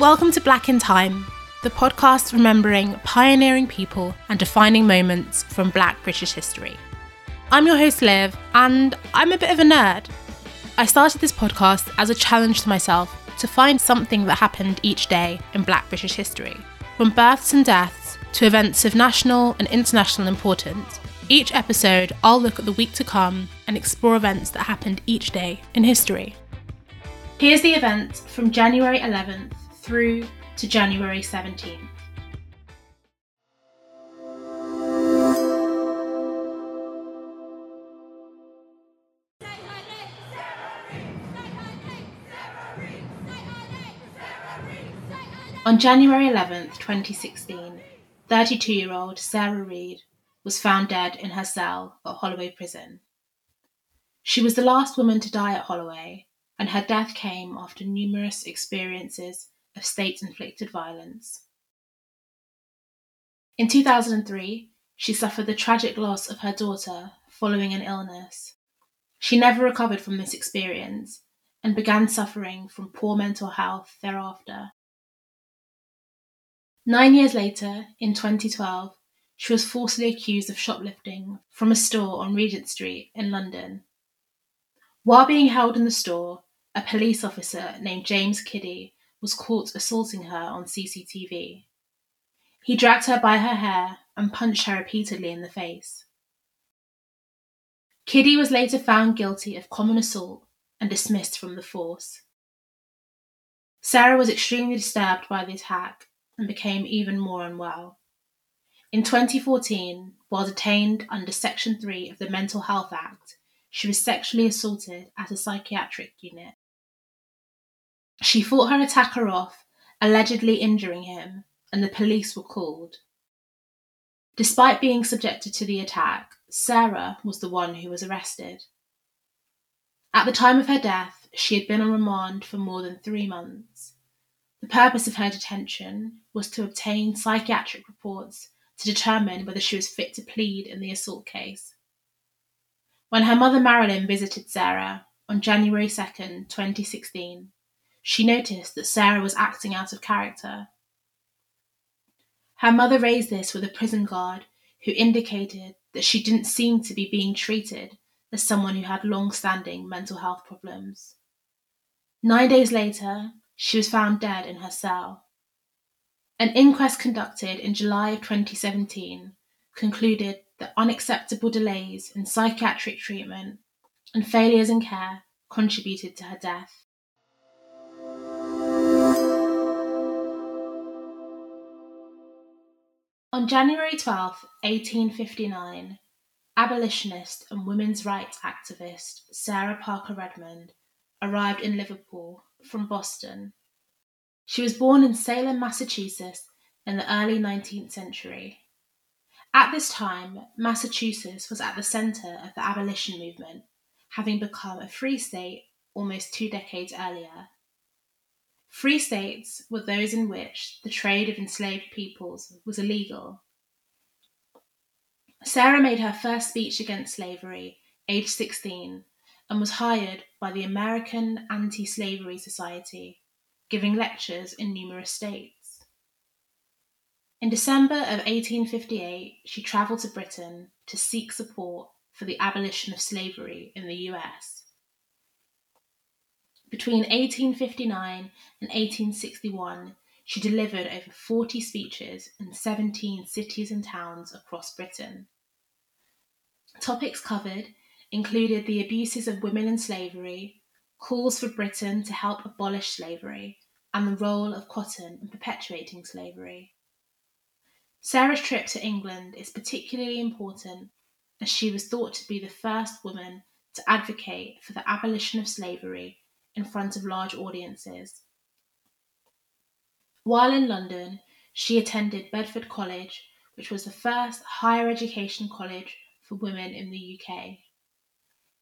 Welcome to Black in Time, the podcast remembering pioneering people and defining moments from Black British history. I'm your host, Liv, and I'm a bit of a nerd. I started this podcast as a challenge to myself to find something that happened each day in Black British history, from births and deaths to events of national and international importance. Each episode, I'll look at the week to come and explore events that happened each day in history. Here's the event from January 11th through to January 17th. On January 11th, 2016, 32 year old Sarah Reed was found dead in her cell at Holloway Prison. She was the last woman to die at Holloway and her death came after numerous experiences of state inflicted violence. In 2003, she suffered the tragic loss of her daughter following an illness. She never recovered from this experience and began suffering from poor mental health thereafter. Nine years later, in 2012, she was falsely accused of shoplifting from a store on Regent Street in London. While being held in the store, a police officer named James Kiddie was caught assaulting her on CCTV. He dragged her by her hair and punched her repeatedly in the face. Kiddie was later found guilty of common assault and dismissed from the force. Sarah was extremely disturbed by the attack and became even more unwell. In 2014, while detained under Section 3 of the Mental Health Act, she was sexually assaulted at a psychiatric unit. She fought her attacker off, allegedly injuring him, and the police were called. Despite being subjected to the attack, Sarah was the one who was arrested. At the time of her death, she had been on remand for more than three months. The purpose of her detention was to obtain psychiatric reports to determine whether she was fit to plead in the assault case. When her mother Marilyn visited Sarah on January 2nd, 2016, she noticed that Sarah was acting out of character. Her mother raised this with a prison guard who indicated that she didn't seem to be being treated as someone who had long standing mental health problems. Nine days later, she was found dead in her cell. An inquest conducted in July of 2017 concluded that unacceptable delays in psychiatric treatment and failures in care contributed to her death. On January 12, 1859, abolitionist and women's rights activist Sarah Parker Redmond arrived in Liverpool from Boston. She was born in Salem, Massachusetts in the early 19th century. At this time, Massachusetts was at the centre of the abolition movement, having become a free state almost two decades earlier. Free states were those in which the trade of enslaved peoples was illegal. Sarah made her first speech against slavery, aged 16, and was hired by the American Anti Slavery Society, giving lectures in numerous states. In December of 1858, she travelled to Britain to seek support for the abolition of slavery in the US. Between 1859 and 1861, she delivered over 40 speeches in 17 cities and towns across Britain. Topics covered included the abuses of women in slavery, calls for Britain to help abolish slavery, and the role of cotton in perpetuating slavery. Sarah's trip to England is particularly important as she was thought to be the first woman to advocate for the abolition of slavery in front of large audiences. While in London, she attended Bedford College, which was the first higher education college for women in the UK.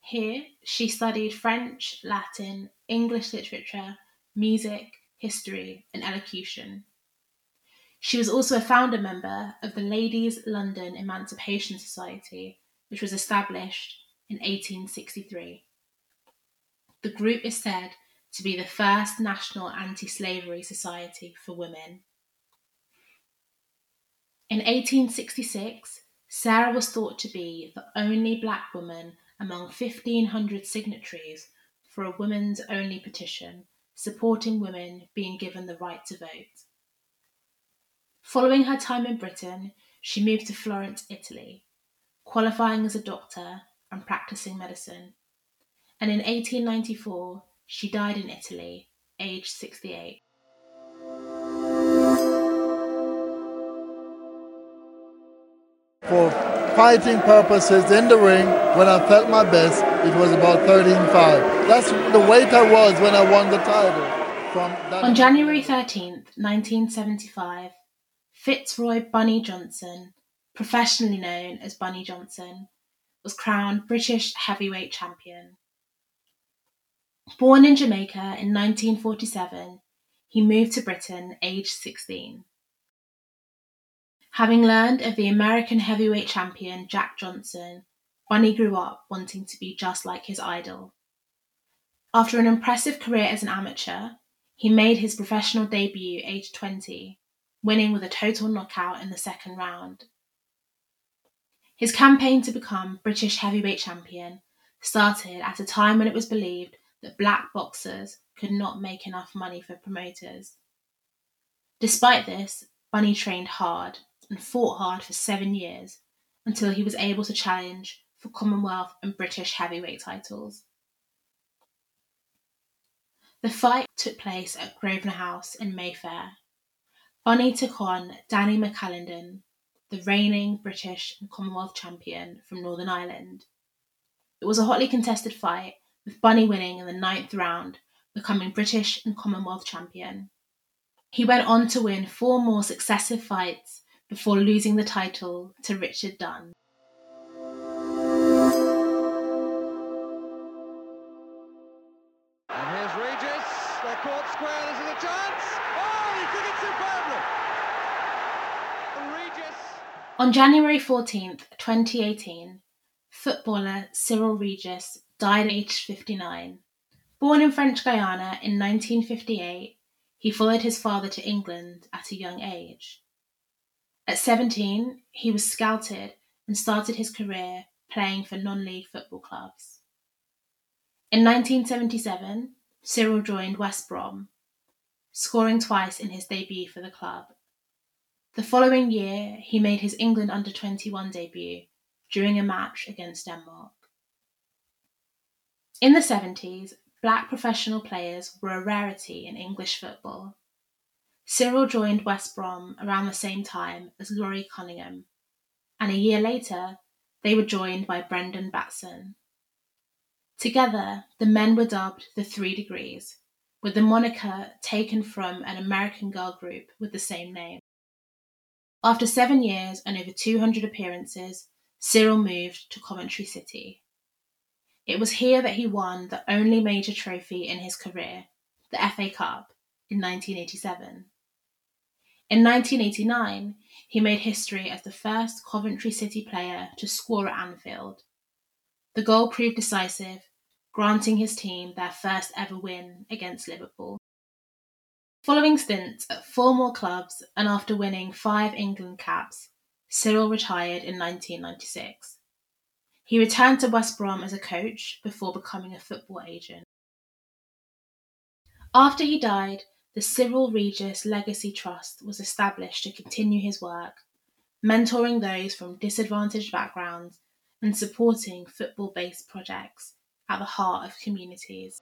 Here, she studied French, Latin, English literature, music, history, and elocution. She was also a founder member of the Ladies London Emancipation Society, which was established in 1863. The group is said to be the first national anti slavery society for women. In 1866, Sarah was thought to be the only black woman among 1,500 signatories for a women's only petition supporting women being given the right to vote. Following her time in Britain, she moved to Florence, Italy, qualifying as a doctor and practicing medicine. And in 1894, she died in Italy, aged 68. For fighting purposes in the ring, when I felt my best, it was about 13.5. That's the weight I was when I won the title. On January 13th, 1975, Fitzroy Bunny Johnson, professionally known as Bunny Johnson, was crowned British heavyweight champion. Born in Jamaica in 1947, he moved to Britain aged 16. Having learned of the American heavyweight champion Jack Johnson, Bunny grew up wanting to be just like his idol. After an impressive career as an amateur, he made his professional debut aged 20, winning with a total knockout in the second round. His campaign to become British heavyweight champion started at a time when it was believed that black boxers could not make enough money for promoters. Despite this, Bunny trained hard and fought hard for seven years until he was able to challenge for Commonwealth and British heavyweight titles. The fight took place at Grosvenor House in Mayfair. Bunny took on Danny McAlinden, the reigning British and Commonwealth champion from Northern Ireland. It was a hotly contested fight with Bunny winning in the ninth round, becoming British and Commonwealth champion. He went on to win four more successive fights before losing the title to Richard Dunn. And here's Regis, they're caught square, this is a chance! Oh, he did it superbly! Regis... On January 14th, 2018, footballer Cyril Regis died aged 59. Born in French Guiana in 1958, he followed his father to England at a young age. At 17, he was scouted and started his career playing for non league football clubs. In 1977, Cyril joined West Brom, scoring twice in his debut for the club. The following year, he made his England under 21 debut during a match against Denmark. In the 70s, black professional players were a rarity in English football. Cyril joined West Brom around the same time as Laurie Cunningham, and a year later, they were joined by Brendan Batson. Together, the men were dubbed the Three Degrees, with the moniker taken from an American girl group with the same name. After seven years and over 200 appearances, Cyril moved to Coventry City. It was here that he won the only major trophy in his career, the FA Cup, in 1987. In 1989, he made history as the first Coventry City player to score at Anfield. The goal proved decisive, granting his team their first ever win against Liverpool. Following stints at four more clubs and after winning five England caps, Cyril retired in 1996. He returned to West Brom as a coach before becoming a football agent. After he died, the Cyril Regis Legacy Trust was established to continue his work, mentoring those from disadvantaged backgrounds and supporting football based projects at the heart of communities.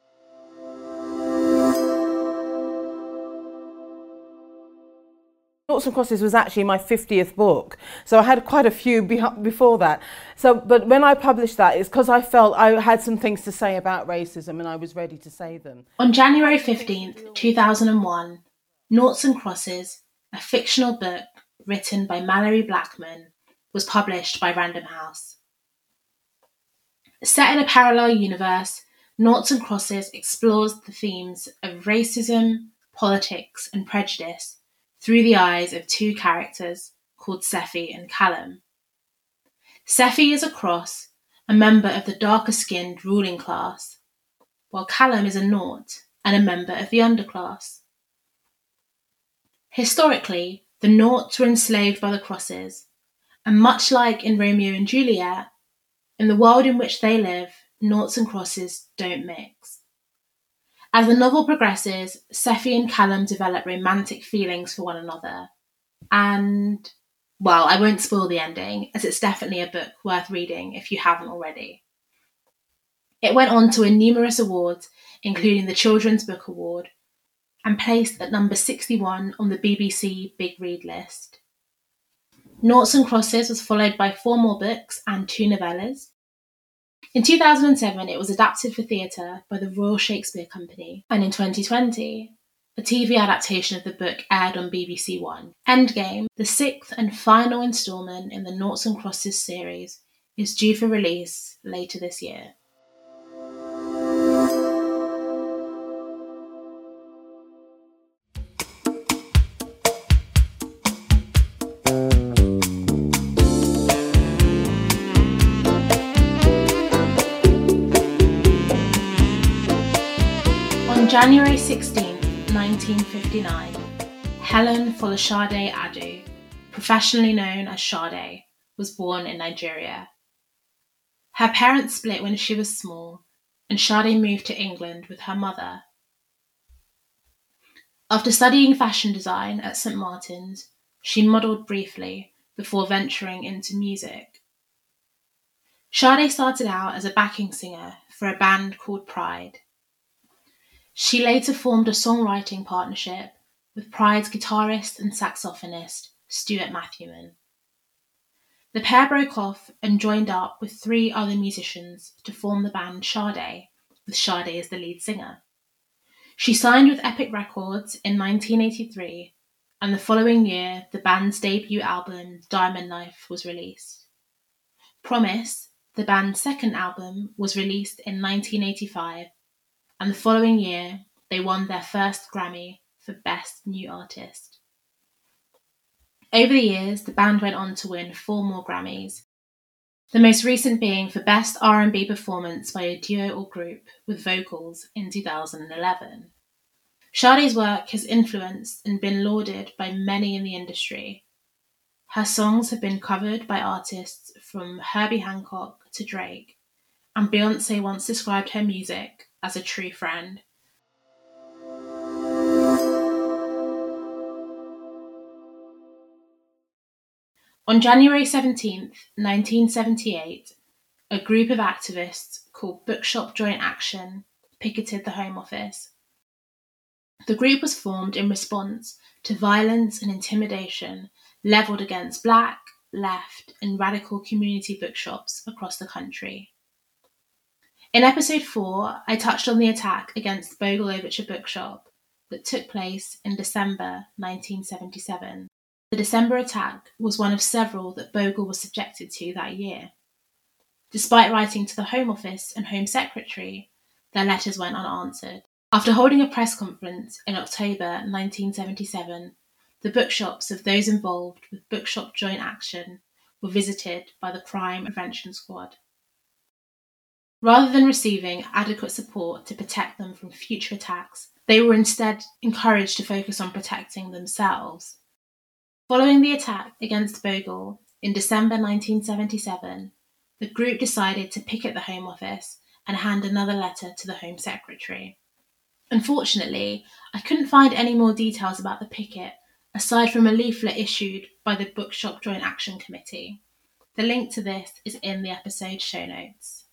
Noughts and Crosses was actually my 50th book. So I had quite a few before that. So, but when I published that, it's because I felt I had some things to say about racism and I was ready to say them. On January 15th, 2001, Noughts and Crosses, a fictional book written by Malorie Blackman, was published by Random House. Set in a parallel universe, Noughts and Crosses explores the themes of racism, politics, and prejudice through the eyes of two characters called Sephy and Callum. Sephy is a cross, a member of the darker skinned ruling class, while Callum is a nought, and a member of the underclass. Historically, the Noughts were enslaved by the Crosses, and much like in Romeo and Juliet, in the world in which they live, Noughts and Crosses don't mix. As the novel progresses, Sephy and Callum develop romantic feelings for one another, and well, I won't spoil the ending, as it's definitely a book worth reading if you haven't already. It went on to win numerous awards, including the Children's Book Award, and placed at number 61 on the BBC Big Read list. Noughts and Crosses was followed by four more books and two novellas. In 2007, it was adapted for theatre by the Royal Shakespeare Company, and in 2020, a TV adaptation of the book aired on BBC One. Endgame, the sixth and final instalment in the Noughts and Crosses series, is due for release later this year. January 16, 1959, Helen Folashade Adu, professionally known as Sade, was born in Nigeria. Her parents split when she was small, and Sade moved to England with her mother. After studying fashion design at St Martin's, she modelled briefly before venturing into music. Sade started out as a backing singer for a band called Pride. She later formed a songwriting partnership with Pride's guitarist and saxophonist Stuart Matthewman. The pair broke off and joined up with three other musicians to form the band Sade, with Sade as the lead singer. She signed with Epic Records in 1983, and the following year, the band's debut album, Diamond Life, was released. Promise, the band's second album, was released in 1985 and the following year they won their first Grammy for Best New Artist. Over the years, the band went on to win four more Grammys, the most recent being for Best R&B Performance by a Duo or Group with Vocals in 2011. Sade's work has influenced and been lauded by many in the industry. Her songs have been covered by artists from Herbie Hancock to Drake, and Beyonce once described her music as a true friend. On January 17, 1978, a group of activists called Bookshop Joint Action picketed the Home Office. The group was formed in response to violence and intimidation levelled against black, left, and radical community bookshops across the country. In episode 4, I touched on the attack against Bogle L'Ouverture Bookshop that took place in December 1977. The December attack was one of several that Bogle was subjected to that year. Despite writing to the Home Office and Home Secretary, their letters went unanswered. After holding a press conference in October 1977, the bookshops of those involved with Bookshop Joint Action were visited by the Crime Prevention Squad. Rather than receiving adequate support to protect them from future attacks, they were instead encouraged to focus on protecting themselves. Following the attack against Bogle in December 1977, the group decided to picket the Home Office and hand another letter to the Home Secretary. Unfortunately, I couldn't find any more details about the picket aside from a leaflet issued by the Bookshop Joint Action Committee. The link to this is in the episode show notes.